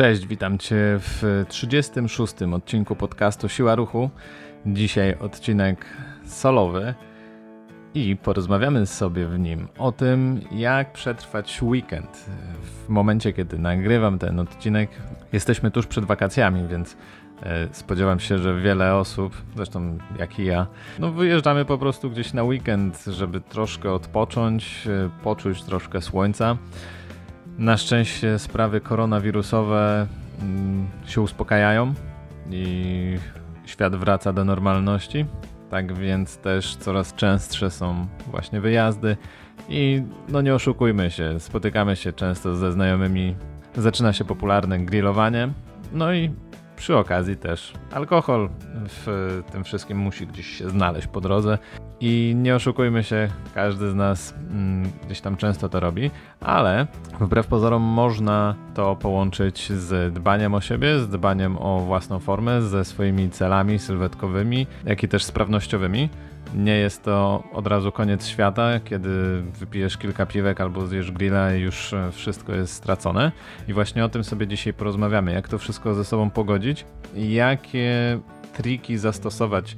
Cześć, witam Cię w 36. odcinku podcastu Siła Ruchu. Dzisiaj odcinek solowy i porozmawiamy sobie w nim o tym, jak przetrwać weekend. W momencie, kiedy nagrywam ten odcinek, jesteśmy tuż przed wakacjami, więc e, spodziewam się, że wiele osób, zresztą jak i ja, no wyjeżdżamy po prostu gdzieś na weekend, żeby troszkę odpocząć, e, poczuć troszkę słońca. Na szczęście sprawy koronawirusowe mm, się uspokajają i świat wraca do normalności. Tak więc też coraz częstsze są właśnie wyjazdy i no nie oszukujmy się, spotykamy się często ze znajomymi. Zaczyna się popularne grillowanie, no i przy okazji też alkohol w tym wszystkim musi gdzieś się znaleźć po drodze. I nie oszukujmy się, każdy z nas mm, gdzieś tam często to robi, ale wbrew pozorom można to połączyć z dbaniem o siebie, z dbaniem o własną formę, ze swoimi celami sylwetkowymi, jak i też sprawnościowymi. Nie jest to od razu koniec świata, kiedy wypijesz kilka piwek albo zjesz grilla i już wszystko jest stracone. I właśnie o tym sobie dzisiaj porozmawiamy, jak to wszystko ze sobą pogodzić, jakie triki zastosować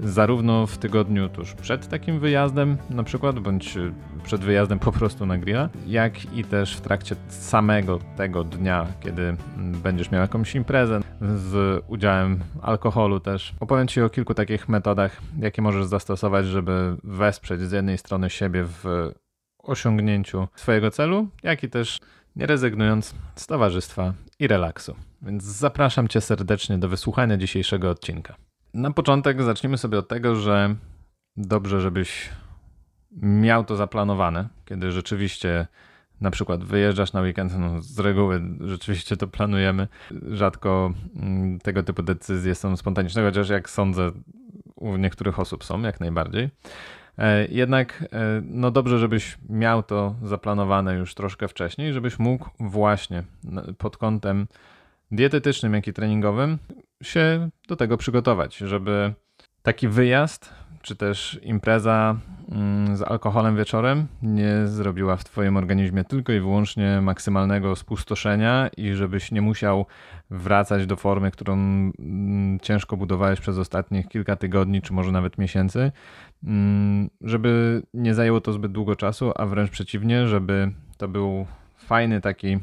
zarówno w tygodniu tuż przed takim wyjazdem, na przykład, bądź przed wyjazdem po prostu na grilla, jak i też w trakcie samego tego dnia, kiedy będziesz miał jakąś imprezę z udziałem alkoholu też. Opowiem Ci o kilku takich metodach, jakie możesz zastosować, żeby wesprzeć z jednej strony siebie w osiągnięciu swojego celu, jak i też nie rezygnując z towarzystwa i relaksu. Więc zapraszam Cię serdecznie do wysłuchania dzisiejszego odcinka. Na początek zacznijmy sobie od tego, że dobrze, żebyś miał to zaplanowane, kiedy rzeczywiście na przykład wyjeżdżasz na weekend, no z reguły rzeczywiście to planujemy. Rzadko mm, tego typu decyzje są spontaniczne, chociaż jak sądzę, u niektórych osób są jak najbardziej. E, jednak e, no dobrze, żebyś miał to zaplanowane już troszkę wcześniej, żebyś mógł właśnie pod kątem dietetycznym, jak i treningowym się do tego przygotować, żeby taki wyjazd czy też impreza mm, z alkoholem wieczorem nie zrobiła w Twoim organizmie tylko i wyłącznie maksymalnego spustoszenia i żebyś nie musiał wracać do formy, którą mm, ciężko budowałeś przez ostatnich kilka tygodni, czy może nawet miesięcy, mm, żeby nie zajęło to zbyt długo czasu, a wręcz przeciwnie, żeby to był fajny taki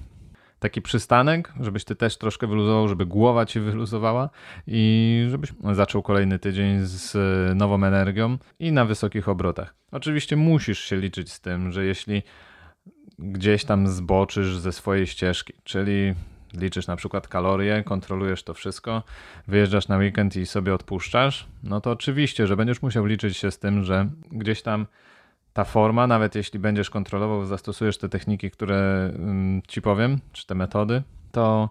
taki przystanek, żebyś ty też troszkę wyluzował, żeby głowa ci wyluzowała i żebyś zaczął kolejny tydzień z nową energią i na wysokich obrotach. Oczywiście musisz się liczyć z tym, że jeśli gdzieś tam zboczysz ze swojej ścieżki, czyli liczysz na przykład kalorie, kontrolujesz to wszystko, wyjeżdżasz na weekend i sobie odpuszczasz, no to oczywiście, że będziesz musiał liczyć się z tym, że gdzieś tam ta forma, nawet jeśli będziesz kontrolował, zastosujesz te techniki, które mm, ci powiem, czy te metody, to,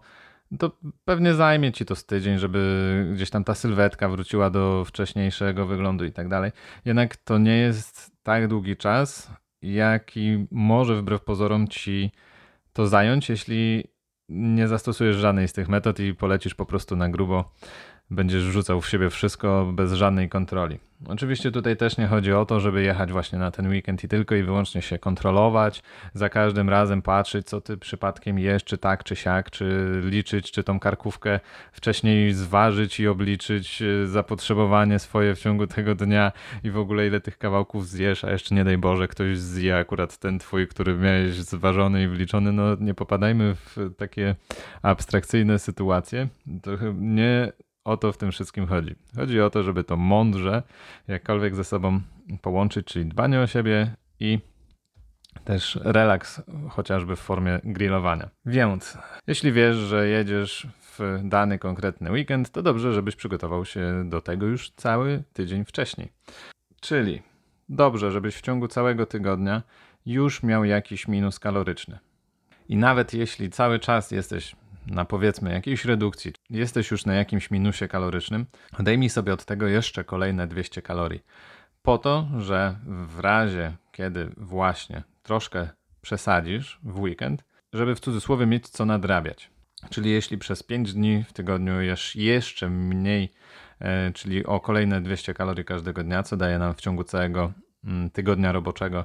to pewnie zajmie ci to z tydzień, żeby gdzieś tam ta sylwetka wróciła do wcześniejszego wyglądu i tak dalej. Jednak to nie jest tak długi czas, jaki może wbrew pozorom ci to zająć, jeśli nie zastosujesz żadnej z tych metod i polecisz po prostu na grubo będziesz wrzucał w siebie wszystko bez żadnej kontroli. Oczywiście tutaj też nie chodzi o to, żeby jechać właśnie na ten weekend i tylko i wyłącznie się kontrolować, za każdym razem patrzeć, co ty przypadkiem jesz, czy tak, czy siak, czy liczyć, czy tą karkówkę wcześniej zważyć i obliczyć e, zapotrzebowanie swoje w ciągu tego dnia i w ogóle ile tych kawałków zjesz, a jeszcze nie daj Boże, ktoś zje akurat ten twój, który miałeś zważony i wliczony. No nie popadajmy w takie abstrakcyjne sytuacje. To nie o to w tym wszystkim chodzi. Chodzi o to, żeby to mądrze jakkolwiek ze sobą połączyć, czyli dbanie o siebie i też relaks, chociażby w formie grillowania. Więc jeśli wiesz, że jedziesz w dany konkretny weekend, to dobrze, żebyś przygotował się do tego już cały tydzień wcześniej. Czyli dobrze, żebyś w ciągu całego tygodnia już miał jakiś minus kaloryczny. I nawet jeśli cały czas jesteś na powiedzmy jakiejś redukcji, jesteś już na jakimś minusie kalorycznym, odejmij sobie od tego jeszcze kolejne 200 kalorii. Po to, że w razie, kiedy właśnie troszkę przesadzisz w weekend, żeby w cudzysłowie mieć co nadrabiać. Czyli jeśli przez 5 dni w tygodniu jesz jeszcze mniej, e, czyli o kolejne 200 kalorii każdego dnia, co daje nam w ciągu całego mm, tygodnia roboczego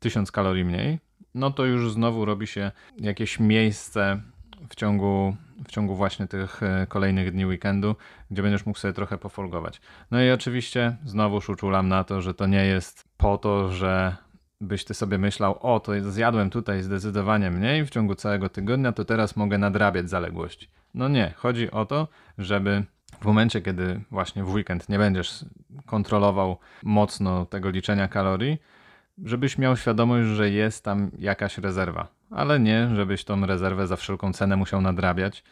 1000 kalorii mniej, no to już znowu robi się jakieś miejsce w ciągu, w ciągu właśnie tych e, kolejnych dni weekendu, gdzie będziesz mógł sobie trochę pofolgować. No i oczywiście znowuż uczulam na to, że to nie jest po to, że byś ty sobie myślał, o to zjadłem tutaj zdecydowanie mniej w ciągu całego tygodnia, to teraz mogę nadrabiać zaległości. No nie, chodzi o to, żeby w momencie, kiedy właśnie w weekend nie będziesz kontrolował mocno tego liczenia kalorii, żebyś miał świadomość, że jest tam jakaś rezerwa, ale nie, żebyś tą rezerwę za wszelką cenę musiał nadrabiać,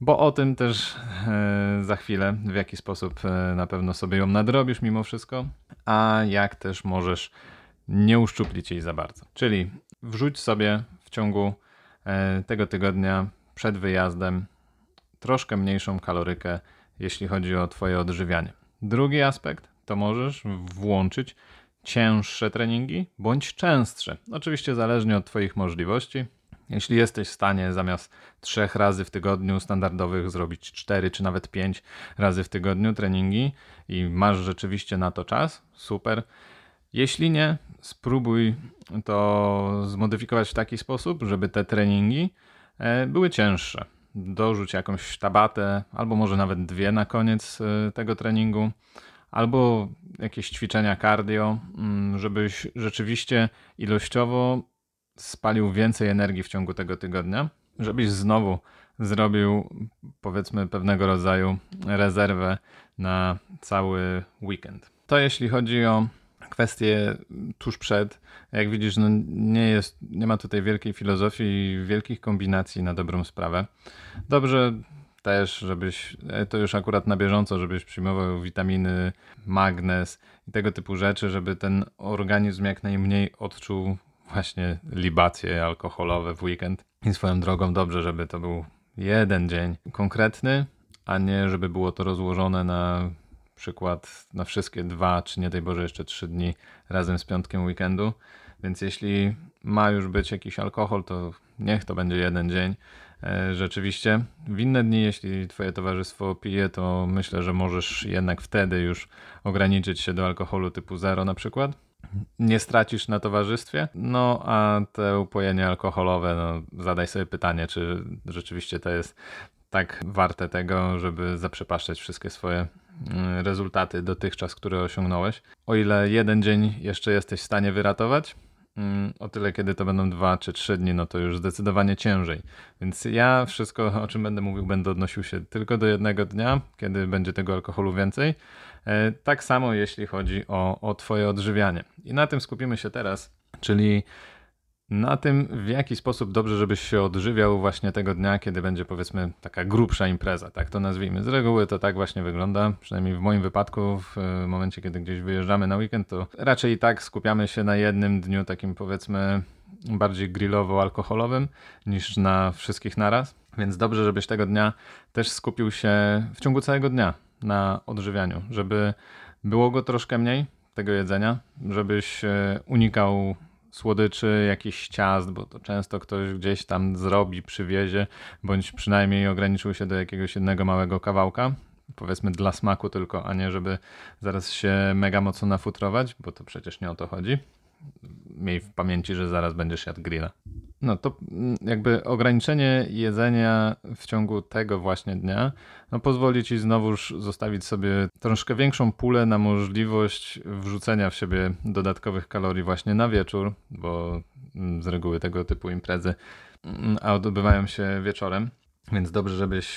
bo o tym też e, za chwilę, w jaki sposób e, na pewno sobie ją nadrobisz mimo wszystko, a jak też możesz nie uszczuplić jej za bardzo. Czyli wrzuć sobie w ciągu e, tego tygodnia przed wyjazdem troszkę mniejszą kalorykę, jeśli chodzi o Twoje odżywianie. Drugi aspekt to możesz włączyć cięższe treningi bądź częstsze. Oczywiście zależnie od Twoich możliwości. Jeśli jesteś w stanie zamiast trzech razy w tygodniu standardowych zrobić cztery czy nawet pięć razy w tygodniu treningi i masz rzeczywiście na to czas, super. Jeśli nie, spróbuj to zmodyfikować w taki sposób, żeby te treningi e, były cięższe. Dorzuć jakąś tabatę, albo może nawet dwie na koniec e, tego treningu albo jakieś ćwiczenia cardio, mm, żebyś rzeczywiście ilościowo spalił więcej energii w ciągu tego tygodnia, żebyś znowu zrobił powiedzmy pewnego rodzaju rezerwę na cały weekend. To jeśli chodzi o kwestie tuż przed. Jak widzisz, no nie, jest, nie ma tutaj wielkiej filozofii i wielkich kombinacji na dobrą sprawę. Dobrze też, żebyś, e, to już akurat na bieżąco, żebyś przyjmował witaminy, magnez i tego typu rzeczy, żeby ten organizm jak najmniej odczuł właśnie libacje alkoholowe w weekend. I swoją drogą dobrze, żeby to był jeden dzień konkretny, a nie żeby było to rozłożone na przykład na wszystkie dwa, czy nie daj Boże jeszcze trzy dni razem z piątkiem weekendu. Więc jeśli ma już być jakiś alkohol, to niech to będzie jeden dzień, rzeczywiście. W inne dni, jeśli twoje towarzystwo pije, to myślę, że możesz jednak wtedy już ograniczyć się do alkoholu typu zero na przykład. Nie stracisz na towarzystwie. No a te upojenie alkoholowe, no zadaj sobie pytanie, czy rzeczywiście to jest tak warte tego, żeby zaprzepaszczać wszystkie swoje mm, rezultaty dotychczas, które osiągnąłeś. O ile jeden dzień jeszcze jesteś w stanie wyratować, o tyle, kiedy to będą dwa czy trzy dni, no to już zdecydowanie ciężej. Więc ja wszystko, o czym będę mówił, będę odnosił się tylko do jednego dnia, kiedy będzie tego alkoholu więcej. E, tak samo jeśli chodzi o, o Twoje odżywianie. I na tym skupimy się teraz, czyli na tym, w jaki sposób dobrze, żebyś się odżywiał właśnie tego dnia, kiedy będzie powiedzmy taka grubsza impreza, tak to nazwijmy. Z reguły to tak właśnie wygląda, przynajmniej w moim wypadku, w momencie, kiedy gdzieś wyjeżdżamy na weekend, to raczej i tak skupiamy się na jednym dniu takim powiedzmy bardziej grillowo-alkoholowym niż na wszystkich naraz. Więc dobrze, żebyś tego dnia też skupił się w ciągu całego dnia na odżywianiu, żeby było go troszkę mniej, tego jedzenia, żebyś e, unikał słodyczy, jakichś ciast, bo to często ktoś gdzieś tam zrobi, przywiezie, bądź przynajmniej ograniczył się do jakiegoś jednego małego kawałka, powiedzmy dla smaku tylko, a nie żeby zaraz się mega mocno nafutrować, bo to przecież nie o to chodzi. Miej w pamięci, że zaraz będziesz jadł grilla. No to mm, jakby ograniczenie jedzenia w ciągu tego właśnie dnia no pozwoli ci znowuż zostawić sobie troszkę większą pulę na możliwość wrzucenia w siebie dodatkowych kalorii właśnie na wieczór, bo mm, z reguły tego typu imprezy mm, a odbywają się wieczorem. Więc dobrze, żebyś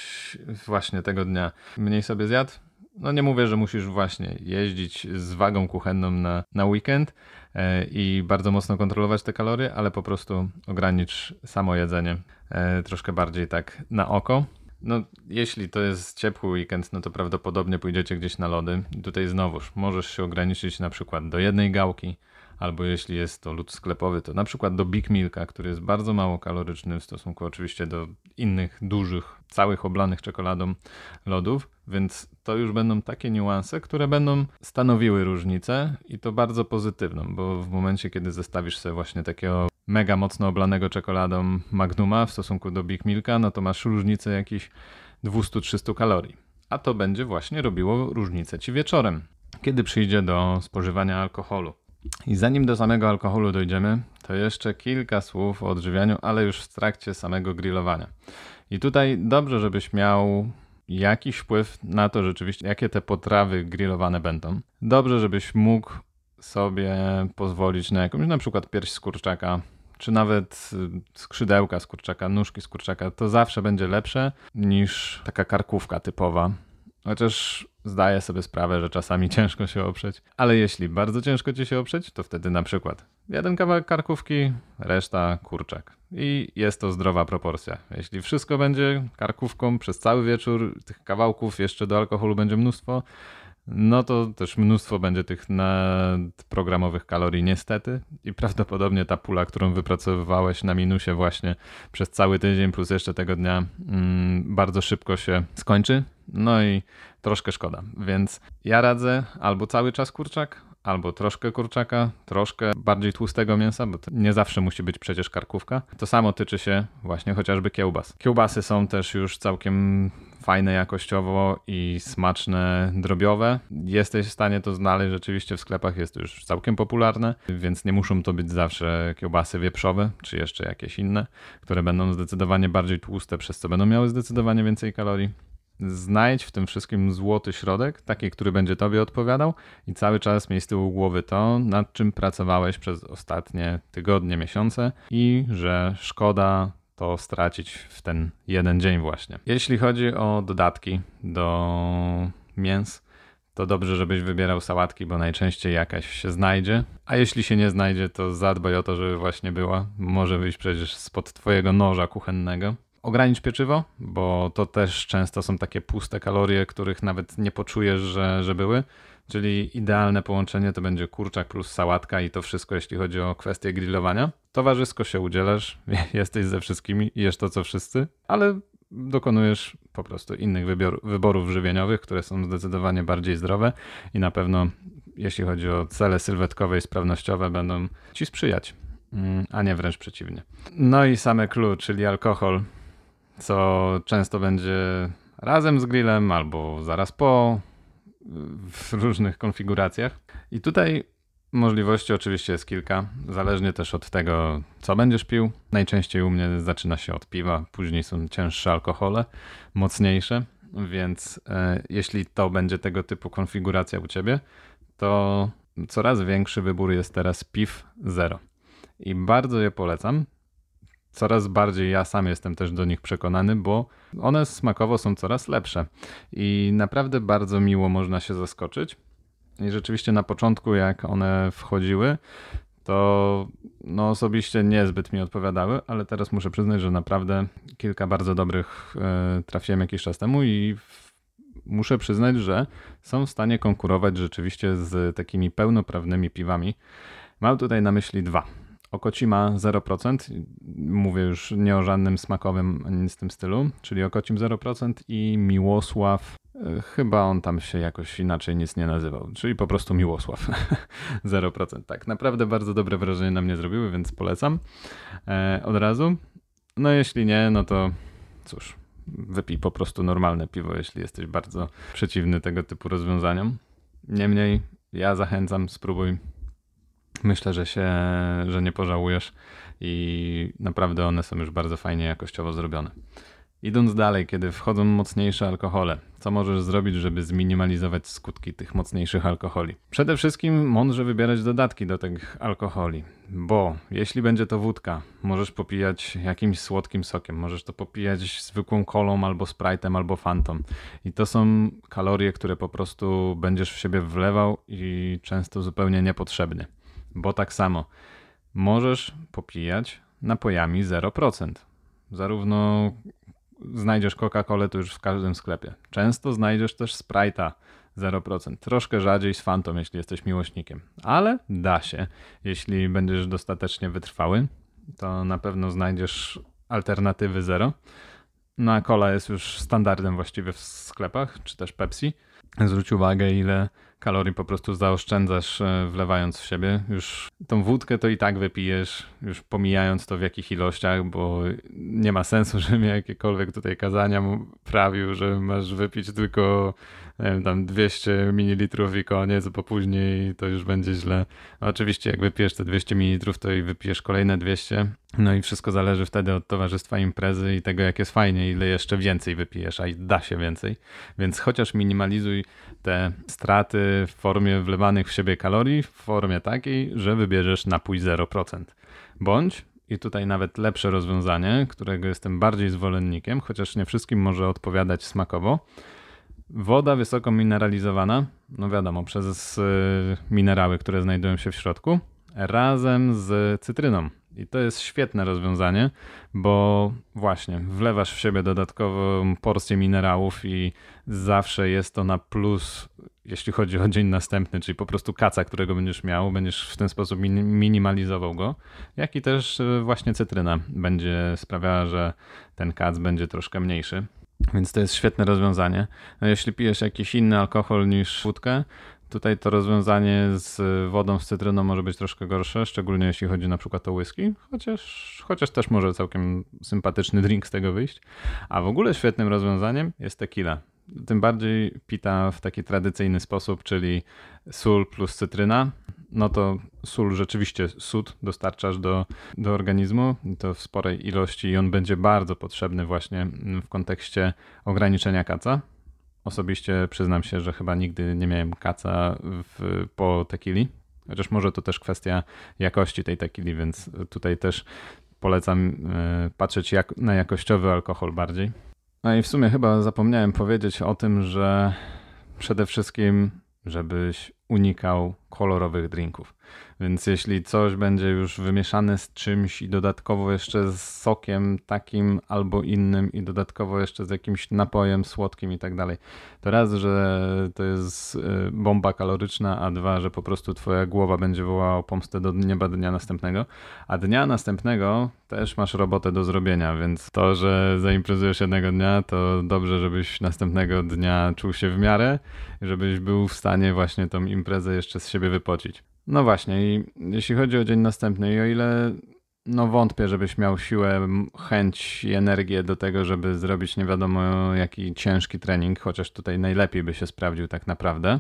właśnie tego dnia mniej sobie zjadł, no nie mówię, że musisz właśnie jeździć z wagą kuchenną na, na weekend e, i bardzo mocno kontrolować te kalorie, ale po prostu ogranicz samo jedzenie e, troszkę bardziej tak na oko. No, jeśli to jest ciepły weekend, no to prawdopodobnie pójdziecie gdzieś na lody. Tutaj znowuż możesz się ograniczyć na przykład do jednej gałki, albo jeśli jest to lód sklepowy, to na przykład do Big Milka, który jest bardzo mało kaloryczny w stosunku oczywiście do innych dużych, całych oblanych czekoladą lodów, więc to już będą takie niuanse, które będą stanowiły różnicę i to bardzo pozytywną, bo w momencie, kiedy zestawisz sobie właśnie takiego mega mocno oblanego czekoladą Magnuma w stosunku do Big Milka, no to masz różnicę jakichś 200-300 kalorii. A to będzie właśnie robiło różnicę ci wieczorem, kiedy przyjdzie do spożywania alkoholu. I zanim do samego alkoholu dojdziemy, to jeszcze kilka słów o odżywianiu, ale już w trakcie samego grillowania. I tutaj dobrze, żebyś miał jakiś wpływ na to rzeczywiście, jakie te potrawy grillowane będą. Dobrze, żebyś mógł sobie pozwolić na jakąś na przykład pierś z kurczaka, czy nawet y, skrzydełka z kurczaka, nóżki z kurczaka. To zawsze będzie lepsze niż taka karkówka typowa. Chociaż zdaję sobie sprawę, że czasami ciężko się oprzeć, ale jeśli bardzo ciężko ci się oprzeć, to wtedy na przykład jeden kawałek karkówki, reszta kurczak. I jest to zdrowa proporcja. Jeśli wszystko będzie karkówką przez cały wieczór, tych kawałków jeszcze do alkoholu będzie mnóstwo, no to też mnóstwo będzie tych nadprogramowych kalorii niestety i prawdopodobnie ta pula, którą wypracowywałeś na minusie właśnie przez cały tydzień plus jeszcze tego dnia mm, bardzo szybko się skończy. No i troszkę szkoda. Więc ja radzę albo cały czas kurczak, albo troszkę kurczaka, troszkę bardziej tłustego mięsa, bo to nie zawsze musi być przecież karkówka. To samo tyczy się właśnie chociażby kiełbas. Kiełbasy są też już całkiem fajne jakościowo i smaczne drobiowe. Jesteś w stanie to znaleźć rzeczywiście w sklepach, jest to już całkiem popularne, więc nie muszą to być zawsze kiełbasy wieprzowe, czy jeszcze jakieś inne, które będą zdecydowanie bardziej tłuste, przez co będą miały zdecydowanie więcej kalorii znajdź w tym wszystkim złoty środek, taki, który będzie tobie odpowiadał i cały czas miej z tyłu głowy to, nad czym pracowałeś przez ostatnie tygodnie, miesiące i że szkoda to stracić w ten jeden dzień właśnie. Jeśli chodzi o dodatki do mięs, to dobrze, żebyś wybierał sałatki, bo najczęściej jakaś się znajdzie. A jeśli się nie znajdzie, to zadbaj o to, żeby właśnie była. Może wyjść przecież spod twojego noża kuchennego. Ogranicz pieczywo, bo to też często są takie puste kalorie, których nawet nie poczujesz, że, że były. Czyli idealne połączenie to będzie kurczak plus sałatka i to wszystko, jeśli chodzi o kwestię grillowania. Towarzysko się udzielasz, jesteś ze wszystkimi, jesz to co wszyscy, ale dokonujesz po prostu innych wybior, wyborów żywieniowych, które są zdecydowanie bardziej zdrowe i na pewno, jeśli chodzi o cele sylwetkowe i sprawnościowe, będą ci sprzyjać, mm, a nie wręcz przeciwnie. No i same clue, czyli alkohol co często będzie razem z grillem albo zaraz po, w różnych konfiguracjach. I tutaj możliwości oczywiście jest kilka, zależnie też od tego, co będziesz pił. Najczęściej u mnie zaczyna się od piwa, później są cięższe alkohole, mocniejsze, więc e, jeśli to będzie tego typu konfiguracja u ciebie, to coraz większy wybór jest teraz piw zero. I bardzo je polecam, coraz bardziej ja sam jestem też do nich przekonany, bo one smakowo są coraz lepsze i naprawdę bardzo miło można się zaskoczyć. I rzeczywiście na początku, jak one wchodziły, to no osobiście niezbyt mi odpowiadały, ale teraz muszę przyznać, że naprawdę kilka bardzo dobrych y, trafiłem jakiś czas temu i muszę przyznać, że są w stanie konkurować rzeczywiście z takimi pełnoprawnymi piwami. Mam tutaj na myśli dwa. Okocima 0%, mówię już nie o żadnym smakowym ani z tym stylu, czyli Okocim 0% i Miłosław, e, chyba on tam się jakoś inaczej nic nie nazywał, czyli po prostu Miłosław 0%. Tak, naprawdę bardzo dobre wrażenie na mnie zrobiły, więc polecam e, od razu. No jeśli nie, no to cóż, wypij po prostu normalne piwo, jeśli jesteś bardzo przeciwny tego typu rozwiązaniom. Niemniej ja zachęcam, spróbuj Myślę, że się, że nie pożałujesz i naprawdę one są już bardzo fajnie jakościowo zrobione. Idąc dalej, kiedy wchodzą mocniejsze alkohole, co możesz zrobić, żeby zminimalizować skutki tych mocniejszych alkoholi? Przede wszystkim mądrze wybierać dodatki do tych alkoholi, bo jeśli będzie to wódka, możesz popijać jakimś słodkim sokiem, możesz to popijać zwykłą kolą albo sprite'em albo fantą. I to są kalorie, które po prostu będziesz w siebie wlewał i często zupełnie niepotrzebnie bo tak samo możesz popijać napojami 0%. Zarówno znajdziesz Coca-Colę to już w każdym sklepie. Często znajdziesz też Sprite'a 0%. Troszkę rzadziej z Fantą, jeśli jesteś miłośnikiem. Ale da się, jeśli będziesz dostatecznie wytrwały, to na pewno znajdziesz alternatywy 0. Na no, cola jest już standardem właściwie w sklepach, czy też Pepsi. Zwróć uwagę, ile kalorii po prostu zaoszczędzasz e, wlewając w siebie. Już tą wódkę to i tak wypijesz, już pomijając to w jakich ilościach, bo nie ma sensu, żebym jakiekolwiek tutaj kazania prawił, że masz wypić tylko wiem, tam 200 ml i koniec, bo później to już będzie źle. Oczywiście jak wypijesz te 200 ml, to i wypijesz kolejne 200. No i wszystko zależy wtedy od towarzystwa imprezy i tego, jak jest fajnie, ile jeszcze więcej wypijesz, a da się więcej. Więc chociaż minimalizuj te straty w formie wlewanych w siebie kalorii, w formie takiej, że wybierzesz napój 0%. Bądź i tutaj nawet lepsze rozwiązanie, którego jestem bardziej zwolennikiem, chociaż nie wszystkim może odpowiadać smakowo, Woda wysoko mineralizowana, no wiadomo, przez y, minerały, które znajdują się w środku, razem z cytryną. I to jest świetne rozwiązanie, bo właśnie wlewasz w siebie dodatkową porcję minerałów i zawsze jest to na plus, jeśli chodzi o dzień następny, czyli po prostu kaca, którego będziesz miał, będziesz w ten sposób minimalizował go, jak i też y, właśnie cytryna będzie sprawiała, że ten kac będzie troszkę mniejszy. Więc to jest świetne rozwiązanie. No jeśli pijesz jakiś inny alkohol niż wódkę, tutaj to rozwiązanie z wodą z cytryną może być troszkę gorsze, szczególnie jeśli chodzi na przykład o whisky, chociaż, chociaż też może całkiem sympatyczny drink z tego wyjść. A w ogóle świetnym rozwiązaniem jest tequila. Tym bardziej pita w taki tradycyjny sposób, czyli sól plus cytryna no to sól rzeczywiście sód dostarczasz do, do organizmu, to w sporej ilości i on będzie bardzo potrzebny właśnie w kontekście ograniczenia kaca. Osobiście przyznam się, że chyba nigdy nie miałem kaca w, po tekili, chociaż może to też kwestia jakości tej tekili, więc tutaj też polecam e, patrzeć jak, na jakościowy alkohol bardziej. No i w sumie chyba zapomniałem powiedzieć o tym, że przede wszystkim, żebyś unikał kolorowych drinków. Więc jeśli coś będzie już wymieszane z czymś i dodatkowo jeszcze z sokiem takim albo innym i dodatkowo jeszcze z jakimś napojem słodkim i tak dalej, to raz, że to jest y, bomba kaloryczna, a dwa, że po prostu twoja głowa będzie wołała pomstę do nieba dnia następnego, a dnia następnego też masz robotę do zrobienia, więc to, że zaimprezujesz jednego dnia, to dobrze, żebyś następnego dnia czuł się w miarę, żebyś był w stanie właśnie tą imprezę jeszcze z siebie wypocić. No właśnie, i jeśli chodzi o dzień następny, i o ile no wątpię, żebyś miał siłę, chęć i energię do tego, żeby zrobić nie wiadomo jaki ciężki trening, chociaż tutaj najlepiej by się sprawdził tak naprawdę,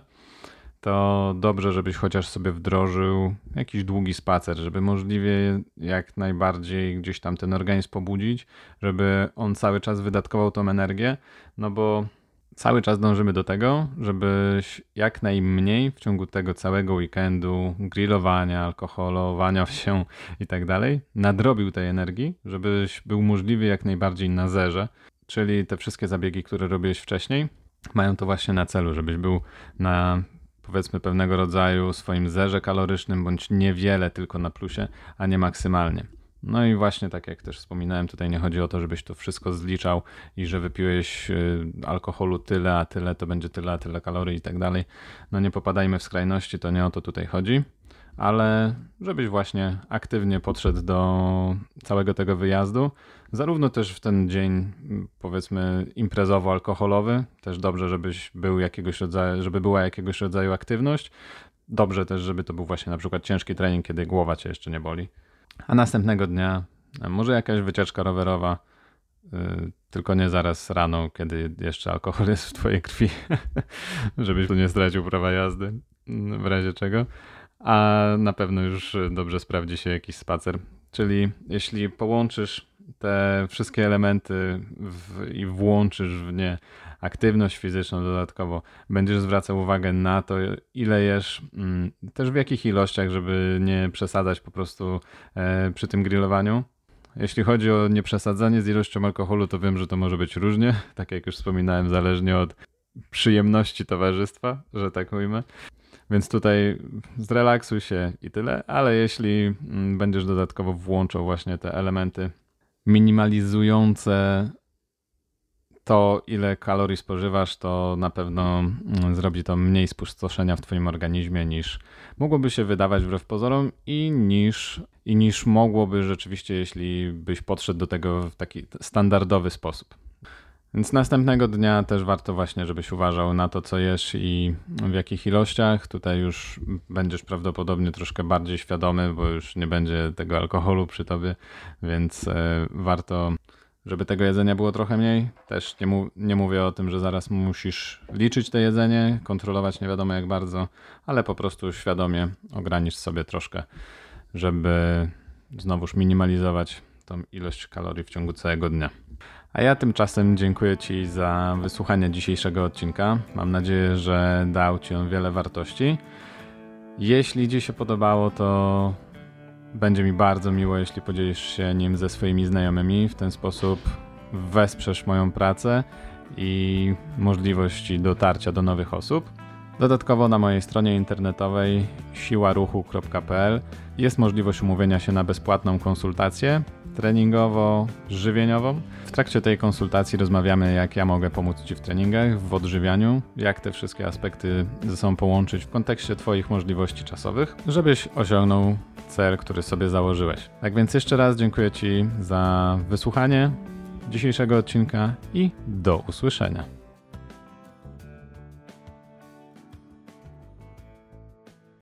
to dobrze, żebyś chociaż sobie wdrożył jakiś długi spacer, żeby możliwie jak najbardziej gdzieś tam ten organizm pobudzić, żeby on cały czas wydatkował tą energię, no bo cały czas dążymy do tego, żebyś jak najmniej w ciągu tego całego weekendu, grillowania, alkoholowania się i tak dalej, nadrobił tej energii, żebyś był możliwy jak najbardziej na zerze, czyli te wszystkie zabiegi, które robiłeś wcześniej, mają to właśnie na celu, żebyś był na powiedzmy pewnego rodzaju swoim zerze kalorycznym, bądź niewiele tylko na plusie, a nie maksymalnie. No i właśnie tak jak też wspominałem, tutaj nie chodzi o to, żebyś to wszystko zliczał i że wypiłeś y, alkoholu tyle, a tyle, to będzie tyle, a tyle kalorii i tak dalej. No nie popadajmy w skrajności, to nie o to tutaj chodzi, ale żebyś właśnie aktywnie podszedł do całego tego wyjazdu, zarówno też w ten dzień powiedzmy imprezowo-alkoholowy, też dobrze, żebyś był jakiegoś rodzaju, żeby była jakiegoś rodzaju aktywność, dobrze też, żeby to był właśnie na przykład ciężki trening, kiedy głowa cię jeszcze nie boli. A następnego dnia e, może jakaś wycieczka rowerowa, e, tylko nie zaraz rano, kiedy jeszcze alkohol jest w twojej krwi, żebyś tu nie stracił prawa jazdy, w razie czego. A na pewno już dobrze sprawdzi się jakiś spacer. Czyli jeśli połączysz te wszystkie elementy w, i włączysz w nie aktywność fizyczną dodatkowo, będziesz zwracał uwagę na to, ile jesz, mm, też w jakich ilościach, żeby nie przesadzać po prostu e, przy tym grillowaniu. Jeśli chodzi o nieprzesadzanie z ilością alkoholu, to wiem, że to może być różnie, tak jak już wspominałem, zależnie od przyjemności towarzystwa, że tak ujmę. Więc tutaj zrelaksuj się i tyle, ale jeśli mm, będziesz dodatkowo włączał właśnie te elementy minimalizujące to, ile kalorii spożywasz, to na pewno mm, zrobi to mniej spustoszenia w Twoim organizmie niż mogłoby się wydawać wbrew pozorom i niż, i niż mogłoby rzeczywiście, jeśli byś podszedł do tego w taki standardowy sposób. Więc następnego dnia też warto właśnie, żebyś uważał na to, co jesz i w jakich ilościach. Tutaj już będziesz prawdopodobnie troszkę bardziej świadomy, bo już nie będzie tego alkoholu przy tobie, więc e, warto, żeby tego jedzenia było trochę mniej. Też nie, mu nie mówię o tym, że zaraz musisz liczyć to jedzenie, kontrolować nie wiadomo jak bardzo, ale po prostu świadomie ogranicz sobie troszkę, żeby znowuż minimalizować tą ilość kalorii w ciągu całego dnia. A ja tymczasem dziękuję Ci za wysłuchanie dzisiejszego odcinka. Mam nadzieję, że dał Ci on wiele wartości. Jeśli Ci się podobało, to będzie mi bardzo miło, jeśli podzielisz się nim ze swoimi znajomymi. W ten sposób wesprzesz moją pracę i możliwości dotarcia do nowych osób. Dodatkowo na mojej stronie internetowej siłaruchu.pl jest możliwość umówienia się na bezpłatną konsultację treningowo-żywieniową. W trakcie tej konsultacji rozmawiamy, jak ja mogę pomóc Ci w treningach, w odżywianiu, jak te wszystkie aspekty ze sobą połączyć w kontekście Twoich możliwości czasowych, żebyś osiągnął cel, który sobie założyłeś. Tak więc jeszcze raz dziękuję Ci za wysłuchanie dzisiejszego odcinka i do usłyszenia.